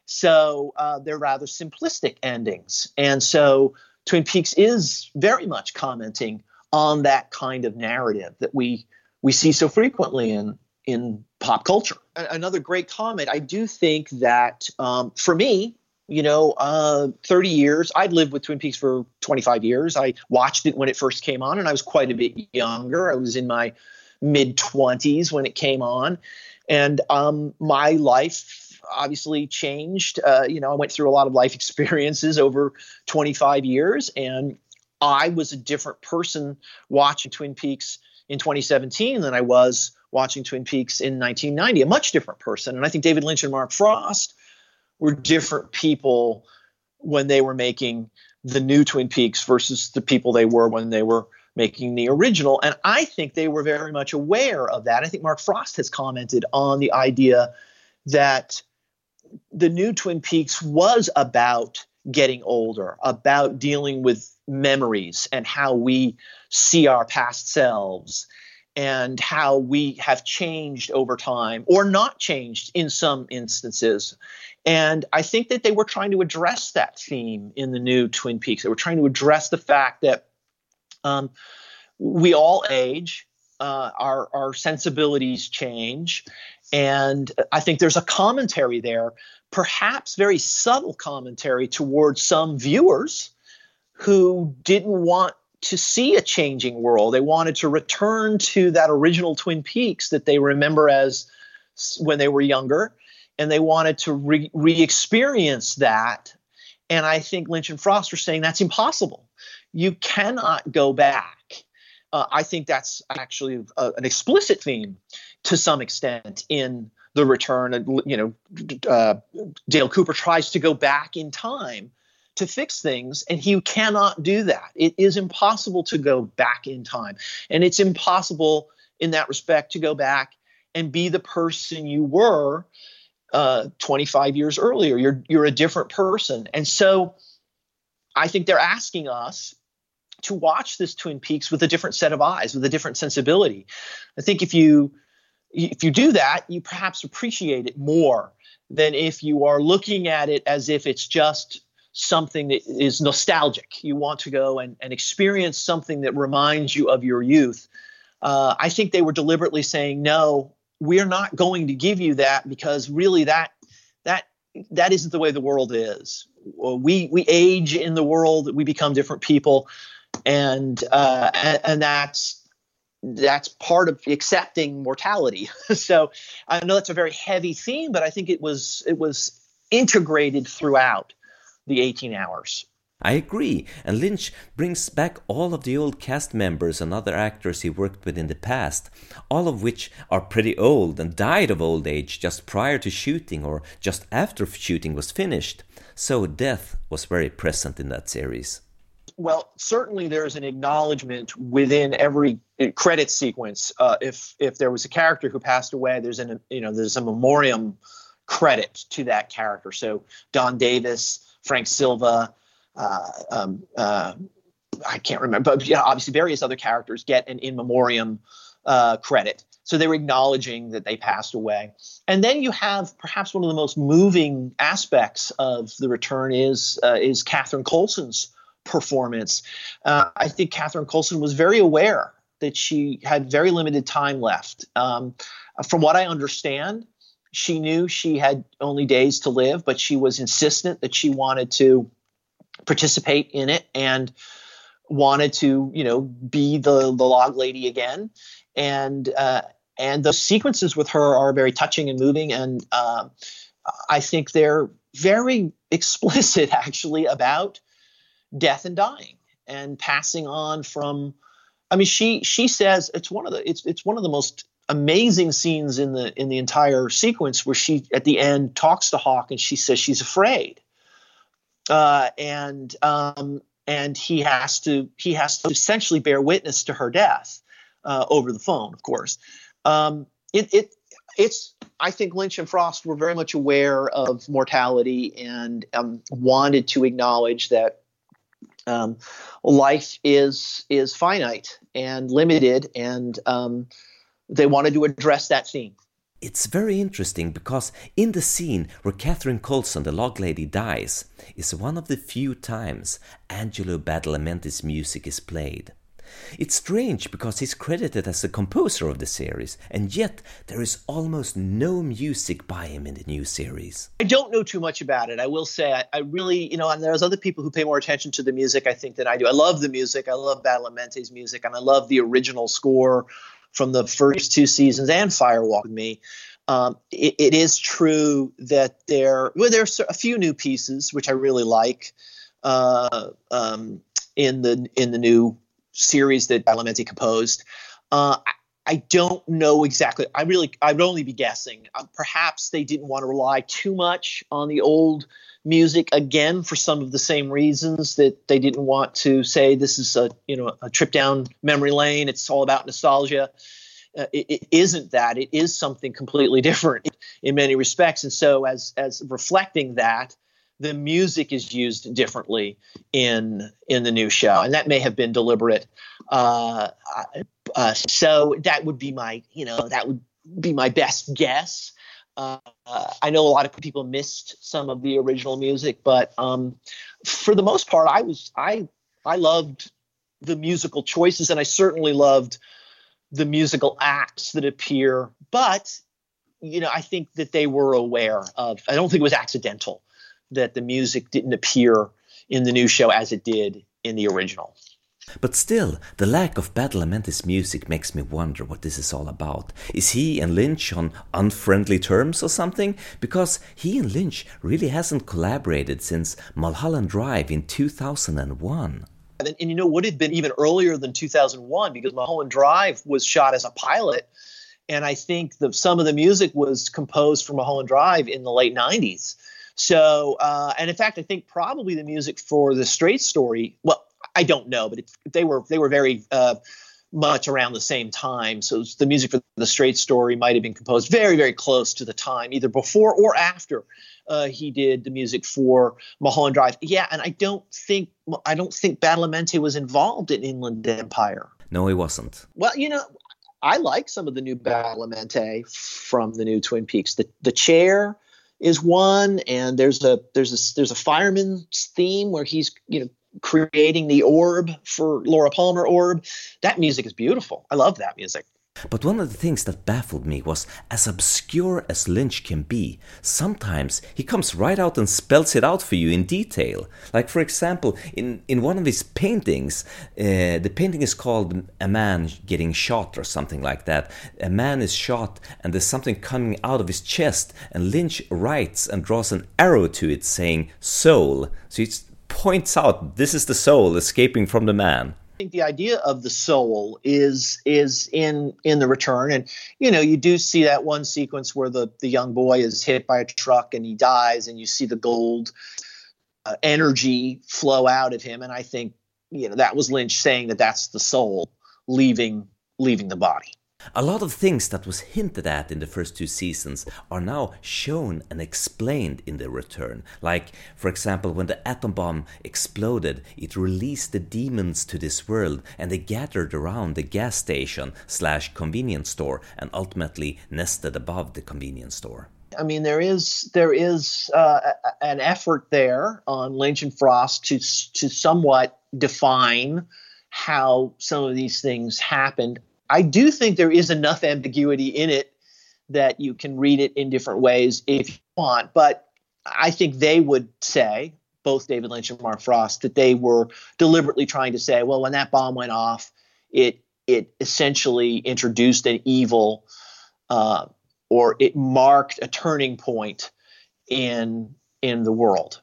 So uh, they're rather simplistic endings, and so Twin Peaks is very much commenting on that kind of narrative that we we see so frequently in in pop culture. Another great comment. I do think that um, for me, you know, uh, 30 years. I'd lived with Twin Peaks for 25 years. I watched it when it first came on, and I was quite a bit younger. I was in my mid 20s when it came on, and um, my life obviously changed. Uh, you know, I went through a lot of life [laughs] experiences over 25 years, and I was a different person watching Twin Peaks in 2017 than I was watching Twin Peaks in 1990, a much different person. And I think David Lynch and Mark Frost were different people when they were making the new Twin Peaks versus the people they were when they were making the original. And I think they were very much aware of that. I think Mark Frost has commented on the idea that the new Twin Peaks was about getting older, about dealing with memories and how we see our past selves and how we have changed over time or not changed in some instances. And I think that they were trying to address that theme in the new Twin Peaks. They were trying to address the fact that um, we all age, uh, our, our sensibilities change. And I think there's a commentary there, perhaps very subtle commentary towards some viewers who didn't want to see a changing world. They wanted to return to that original Twin Peaks that they remember as when they were younger, and they wanted to re experience that. And I think Lynch and Frost are saying that's impossible. You cannot go back. Uh, I think that's actually a, an explicit theme to some extent in the return. You know, uh, Dale Cooper tries to go back in time to fix things, and he cannot do that. It is impossible to go back in time, and it's impossible in that respect to go back and be the person you were uh, 25 years earlier. You're you're a different person, and so I think they're asking us to watch this Twin Peaks with a different set of eyes, with a different sensibility. I think if you if you do that, you perhaps appreciate it more than if you are looking at it as if it's just something that is nostalgic. You want to go and, and experience something that reminds you of your youth. Uh, I think they were deliberately saying, no, we're not going to give you that because really that that that isn't the way the world is. We we age in the world, we become different people, and uh, and, and that's that's part of accepting mortality. [laughs] so I know that's a very heavy theme, but I think it was it was integrated throughout the 18 hours. I agree, and Lynch brings back all of the old cast members and other actors he worked with in the past, all of which are pretty old and died of old age just prior to shooting or just after shooting was finished. So death was very present in that series. Well, certainly there is an acknowledgement within every credit sequence. Uh, if if there was a character who passed away, there's an you know there's a memoriam credit to that character. So Don Davis, Frank Silva, uh, um, uh, I can't remember, but yeah, obviously various other characters get an in memoriam uh, credit. So they were acknowledging that they passed away. And then you have perhaps one of the most moving aspects of the return is uh, is Catherine Coulson's performance. Uh, I think Catherine Coulson was very aware that she had very limited time left. Um, from what I understand, she knew she had only days to live, but she was insistent that she wanted to participate in it and wanted to, you know, be the the log lady again. And uh, and the sequences with her are very touching and moving, and uh, I think they're very explicit [laughs] actually about death and dying and passing on from. I mean, she she says it's one of the it's it's one of the most amazing scenes in the in the entire sequence where she at the end talks to Hawk and she says she's afraid, uh, and um, and he has to he has to essentially bear witness to her death uh, over the phone, of course. Um, it, it it's I think Lynch and Frost were very much aware of mortality and um, wanted to acknowledge that um, life is is finite and limited, and um, they wanted to address that theme. It's very interesting because in the scene where Catherine Coulson, the log lady, dies, is one of the few times Angelo Badalamenti's music is played. It's strange because he's credited as the composer of the series, and yet there is almost no music by him in the new series. I don't know too much about it. I will say I, I really, you know, and there's other people who pay more attention to the music, I think, than I do. I love the music. I love Badalamenti's music, and I love the original score from the first two seasons and Firewalk with Me. Um, it, it is true that there well, there's a few new pieces which I really like uh, um, in the in the new series that Badalamenti composed. Uh, I, I don't know exactly. I really I'd only be guessing. Uh, perhaps they didn't want to rely too much on the old music again for some of the same reasons that they didn't want to say this is a you know a trip down memory lane. It's all about nostalgia. uh, it, it isn't that. It is something completely [laughs] different in many respects. And so, as as reflecting that, the music is used differently in in the new show, and that may have been deliberate. Uh, uh, so that would be my, you know, that would be my best guess. Uh, I know a lot of people missed some of the original music, but um, for the most part, I was I I loved the musical choices, and I certainly loved the musical acts that appear. But you know, I think that they were aware of. I don't think it was accidental that the music didn't appear in the new show as it did in the original. But still, the lack of Badalamenti's music makes me wonder what this is all about. Is he and Lynch on unfriendly terms or something? Because he and Lynch really hasn't collaborated since Mulholland Drive in 2001. And, and you know, would have been even earlier than 2001 because Mulholland Drive was shot as a pilot. And I think the, some of the music was composed for Mulholland Drive in the late 90s. So, uh, and in fact, I think probably the music for the Straight Story, well, I don't know, but they were they were very uh, much around the same time. So the music for the Straight Story might have been composed very very close to the time, either before or after uh, he did the music for Mulholland Drive. Yeah, and I don't think I don't think Badalamenti was involved in Inland Empire. No, he wasn't. Well, you know, I like some of the new Badalamenti from the new Twin Peaks. The the chair is one, and there's a there's a there's a fireman's theme where he's you know creating the orb for Laura Palmer orb. That music is beautiful. I love that music. But one of the things that baffled me was as obscure as Lynch can be, sometimes he comes right out and spells it out for you in detail. Like, for example, in, in one of his paintings, uh, the painting is called A Man Getting Shot or something like that. A man is shot and there's something coming out of his chest, and Lynch writes and draws an arrow to it saying soul. So it points out this is the soul escaping from the man. I think the idea of the soul is is in in the return, and you know you do see that one sequence where the the young boy is hit by a truck and he dies, and you see the gold uh, energy flow out of him, and I think you know that was Lynch saying that that's the soul leaving leaving the body. A lot of things that was hinted at in the first two seasons are now shown and explained in the return. Like, for example, when the atom bomb exploded, it released the demons to this world and they gathered around the gas station slash convenience store and ultimately nested above the convenience store. I mean, there is there is uh, an effort there on Lynch and Frost to to somewhat define how some of these things happened. I do think there is enough ambiguity in it that you can read it in different ways if you want. But I think they would say, both David Lynch and Mark Frost, that they were deliberately trying to say, well, when that bomb went off, it it essentially introduced an evil, uh, or it marked a turning point in in the world.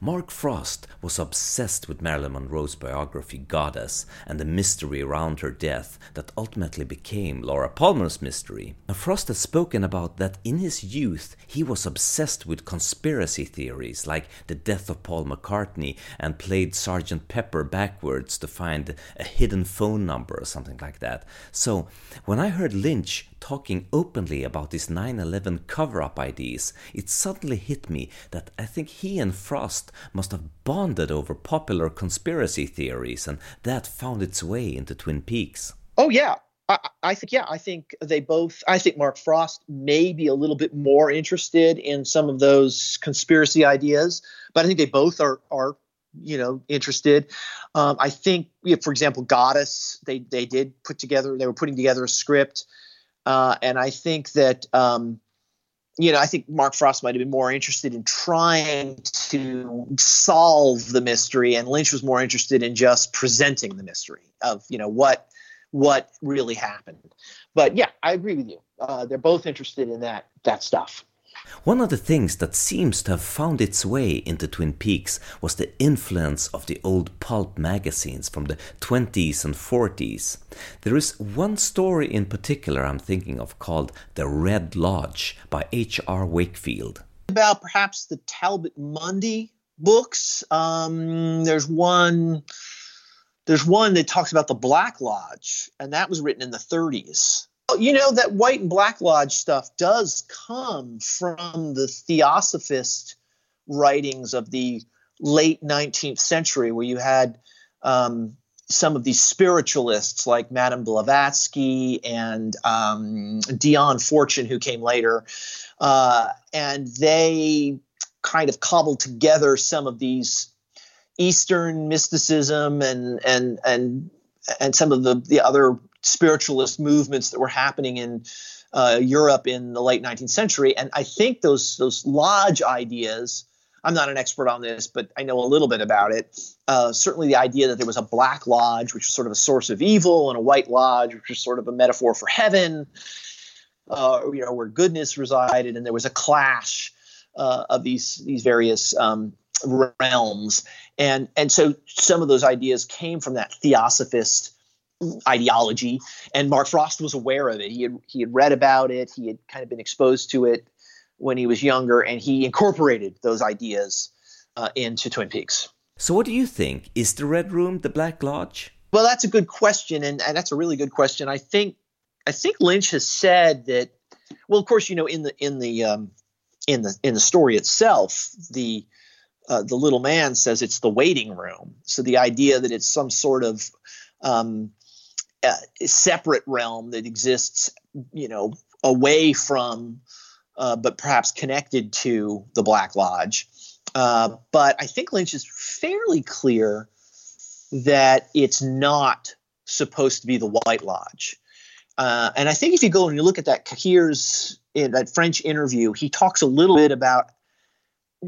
Mark Frost was obsessed with Marilyn Monroe's biography Goddess and the mystery around her death that ultimately became Laura Palmer's mystery. Frost has spoken about that in his youth he was obsessed with conspiracy theories like the death of Paul McCartney and played Sergeant Pepper backwards to find a hidden phone number or something like that. So when I heard Lynch talking openly about his 9 11 cover up ideas, it suddenly hit me that I think he and Frost must have bonded over popular conspiracy theories, and that found its way into Twin Peaks. Oh, yeah. I, I, think, yeah, I think they both, I think Mark Frost may be a little bit more interested in some of those conspiracy ideas, but I think they both are, are you know, interested. Um, I think, for example, Goddess, they, they did put together, they were putting together a script uh, and I think that, um, you know, I think Mark Frost might have been more interested in trying to solve the mystery, and Lynch was more interested in just presenting the mystery of, you know, what what really happened. But yeah, I agree with you. Uh, they're both interested in that that stuff. One of the things that seems to have found its way into Twin Peaks was the influence of the old pulp magazines from the 20s and 40s. There is one story in particular I'm thinking of called The Red Lodge by H.R. Wakefield. About perhaps the Talbot Mundy books. Um, there's one. There's one that talks about the Black Lodge, and that was written in the 30s you know that White and Black Lodge stuff does come from the Theosophist writings of the late 19th century, where you had um, some of these spiritualists like Madame Blavatsky and um, Dion Fortune, who came later, uh, and they kind of cobbled together some of these Eastern mysticism and and and and some of the the other spiritualist movements that were happening in uh, Europe in the late 19th century. And I think those those lodge ideas. I'm not an expert on this, but I know a little bit about it. Uh, certainly, the idea that there was a black lodge, which was sort of a source of evil, and a white lodge, which was sort of a metaphor for heaven, uh, you know, where goodness resided, and there was a clash uh, of these these various um, realms, and and so some of those ideas came from that theosophist ideology, and Mark Frost was aware of it. He had he had read about it. He had kind of been exposed to it when he was younger, and he incorporated those ideas uh, into Twin Peaks. So, what do you think? Is the Red Room the Black Lodge? Well, that's a good question, and, and that's a really good question. I think I think Lynch has said that. Well, of course, you know, in the in the um, in the in the story itself, the uh, the little man says it's the waiting room. So the idea that it's some sort of um, uh, separate realm that exists, you know, away from, uh, but perhaps connected to the Black Lodge. Uh, but I think Lynch is fairly clear that it's not supposed to be the White Lodge. Uh, and I think if you go and you look at that Cahiers in that French interview, he talks a little bit about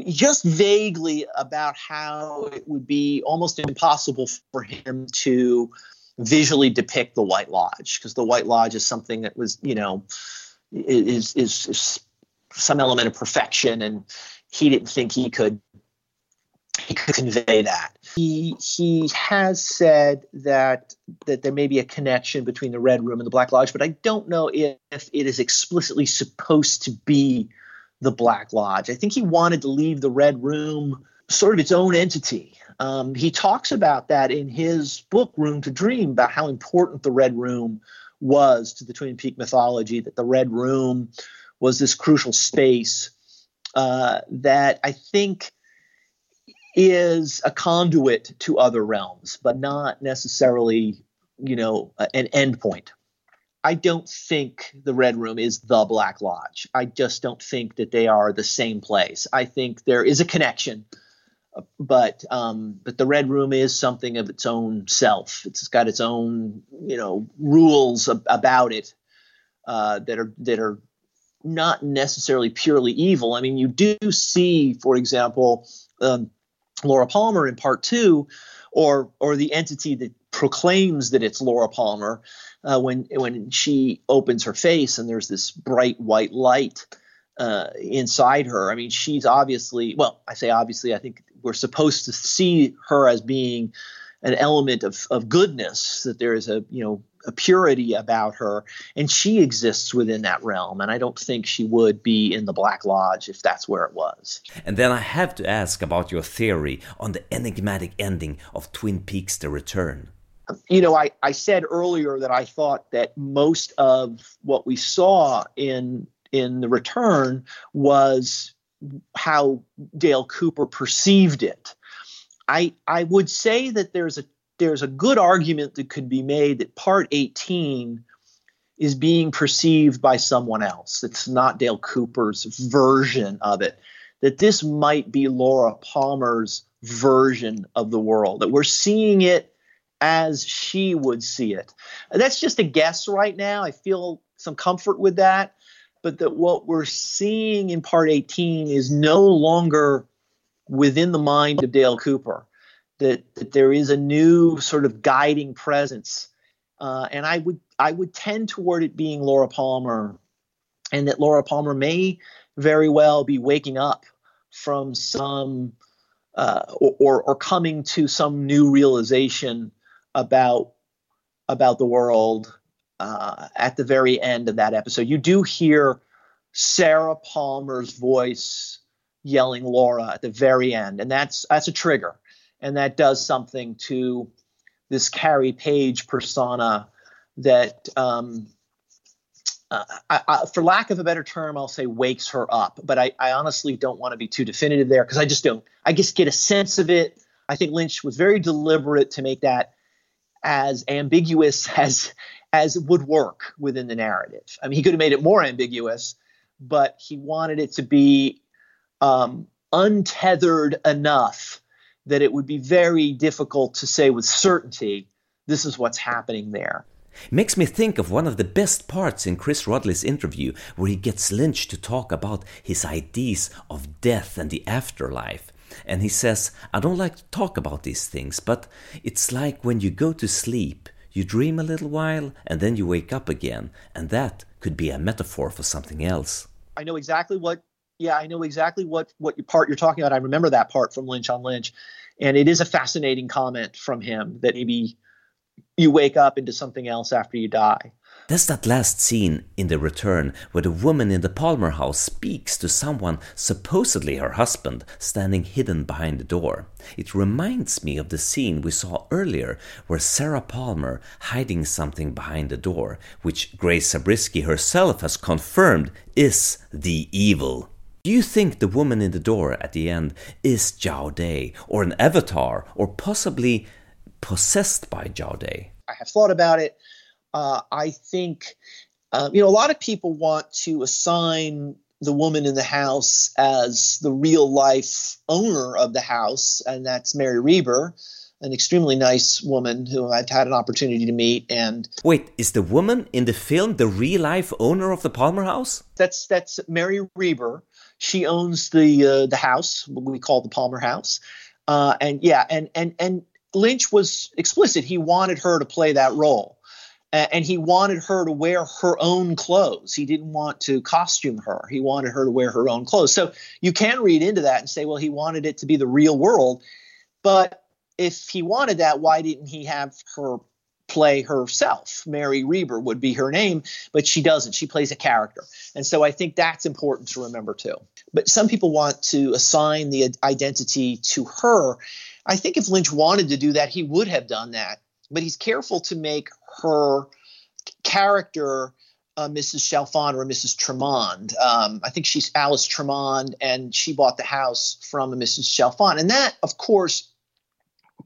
just vaguely about how it would be almost impossible for him to visually depict the White Lodge because the White Lodge is something that was, you know, is, is, is some element of perfection, and he didn't think he could he could convey that. He he has said that that there may be a connection between the Red Room and the Black Lodge, but I don't know if, if it is explicitly supposed to be the Black Lodge. I think he wanted to leave the Red Room sort of its own entity. Um, he talks about that in his book, Room to Dream, about how important the Red Room was to the Twin Peak mythology, that the Red Room was this crucial space uh, that I think is a conduit to other realms, but not necessarily, you know, an endpoint. I don't think the Red Room is the Black Lodge. I just don't think that they are the same place. I think there is a connection, but um, but the Red Room is something of its own self. It's got its own you know rules ab- about it uh, that are that are not necessarily purely evil. I mean, you do see, for example, um, Laura Palmer in part two, or or the entity that proclaims that it's Laura Palmer uh, when when she opens her face and there's this bright white light uh, inside her. I mean, she's obviously well. I say obviously. I think we're supposed to see her as being an element of of goodness. That there is a you know a purity about her, and she exists within that realm. And I don't think she would be in the Black Lodge if that's where it was. And then I have to ask about your theory on the enigmatic ending of Twin Peaks: The Return you know, I, I said earlier that I thought that most of what we saw in in the return was how Dale Cooper perceived it. I I would say that there's a there's a good argument that could be made that part 18 is being perceived by someone else. It's not Dale Cooper's version of it. That this might be Laura Palmer's version of the world. That we're seeing it as she would see it. That's just a guess right now. I feel some comfort with that. But that what we're seeing in part 18 is no longer within the mind of Dale Cooper. That, that there is a new sort of guiding presence. Uh, and I would I would tend toward it being Laura Palmer, and that Laura Palmer may very well be waking up from some uh, or, or coming to some new realization about about the world uh, at the very end of that episode. You do hear Sarah Palmer's voice yelling Laura at the very end, and that's that's a trigger, and that does something to this Carrie Page persona that um, uh, I, I, for lack of a better term, I'll say wakes her up. But I, I honestly don't want to be too definitive there because I just don't. I just get a sense of it. I think Lynch was very deliberate to make that as ambiguous [laughs] as as it would work within the narrative. I mean, he could have made it more ambiguous, but he wanted it to be um, untethered enough that it would be very difficult to say with certainty this is what's happening there. Makes me think of one of the best parts in Chris Rodley's interview, where he gets Lynch to talk about his ideas of death and the afterlife. And he says, I don't like to talk about these things, but it's like when you go to sleep, you dream a little while, and then you wake up again, and that could be a metaphor for something else. I know exactly what yeah, I know exactly what what part you're talking about. I remember that part from Lynch on Lynch, and it is a fascinating comment from him that maybe you wake up into something else after you die. There's that last scene in The Return where the woman in the Palmer house speaks to someone, supposedly her husband, standing hidden behind the door. It reminds me of the scene we saw earlier where Sarah Palmer hiding something behind the door, which Grace Zabriskie herself has confirmed is the evil. Do you think the woman in the door at the end is Jowday, or an avatar, or possibly possessed by Jowday? I have thought about it. Uh, I think, uh, you know, a lot of people want to assign the woman in the house as the real life owner of the house, and that's Mary Reber, an extremely nice woman who I've had an opportunity to meet. And wait, is the woman in the film the real life owner of the Palmer house? That's that's Mary Reber. She owns the uh, the house, what we call the Palmer house, uh, and yeah, and and and Lynch was explicit. He wanted her to play that role Uh, and he wanted her to wear her own clothes. He didn't want to costume her. He wanted her to wear her own clothes. So you can read into that and say, well, he wanted it to be the real world. But if he wanted that, why didn't he have her play herself? Mary Reber would be her name, but she doesn't. She plays a character. And so I think that's important to remember too. But some people want to assign the identity to her. I think if Lynch wanted to do that, he would have done that. But he's careful to make her character uh, Mrs. Chalfont or Mrs. Tremond. Um, I think she's Alice Tremond, and she bought the house from Mrs. Chalfont. And that, of course,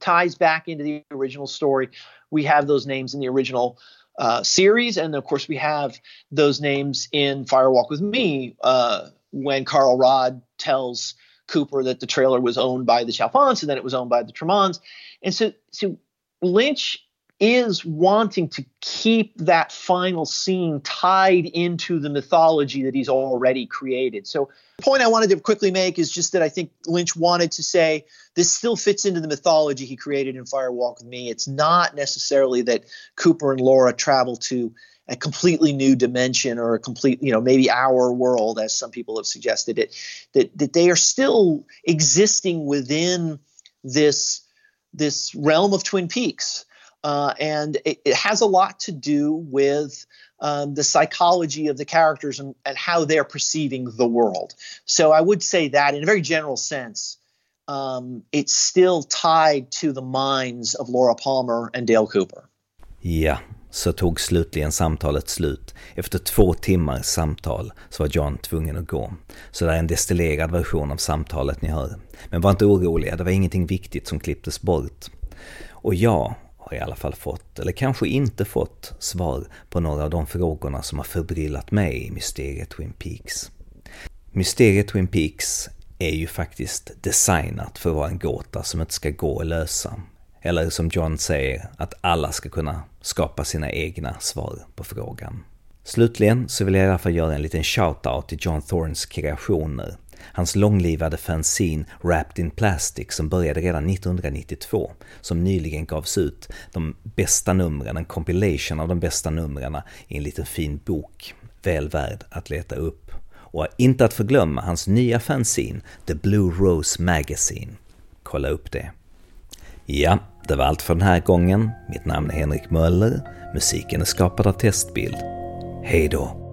ties back into the original story. We have those names in the original uh, series, and of course, we have those names in Fire Walk with Me uh, when Carl Rodd tells Cooper that the trailer was owned by the Chalfonts and then it was owned by the Tremonds. And so, so Lynch is wanting to keep that final scene tied into the mythology that he's already created. So, the point I wanted to quickly make is just that I think Lynch wanted to say this still fits into the mythology he created in Fire Walk with Me. It's not necessarily that Cooper and Laura travel to a completely new dimension or a complete, you know, maybe our world, as some people have suggested it, that, that they are still existing within this this realm of Twin Peaks uh, and it, it, has a lot to do with um, the psychology of the characters and, and, how they're perceiving the world. So I would say that in a very general sense, um, it's still tied to the minds of Laura Palmer and Dale Cooper. Ja, så tog slutligen samtalet slut. Efter två timmars samtal så var John tvungen att gå. Så det är en destillerad version av samtalet ni hör. Men var inte oroliga, det var ingenting viktigt som klipptes bort. Och ja, har i alla fall fått, eller kanske inte fått, svar på några av de frågorna som har förbryllat mig i Mysteriet Twin Peaks. Mysteriet Twin Peaks är ju faktiskt designat för att vara en gåta som inte ska gå att lösa. Eller som John säger, att alla ska kunna skapa sina egna svar på frågan. Slutligen så vill jag i alla fall göra en liten shout-out till John Thorns kreationer Hans långlivade fanzine Wrapped in Plastic som började redan 1992, som nyligen gavs ut, de bästa numren, en compilation av de bästa numren i en liten fin bok, väl värd att leta upp. Och inte att förglömma hans nya fanzine, The Blue Rose Magazine. Kolla upp det. Ja, det var allt för den här gången. Mitt namn är Henrik Möller. Musiken är skapad av Testbild. Hej då!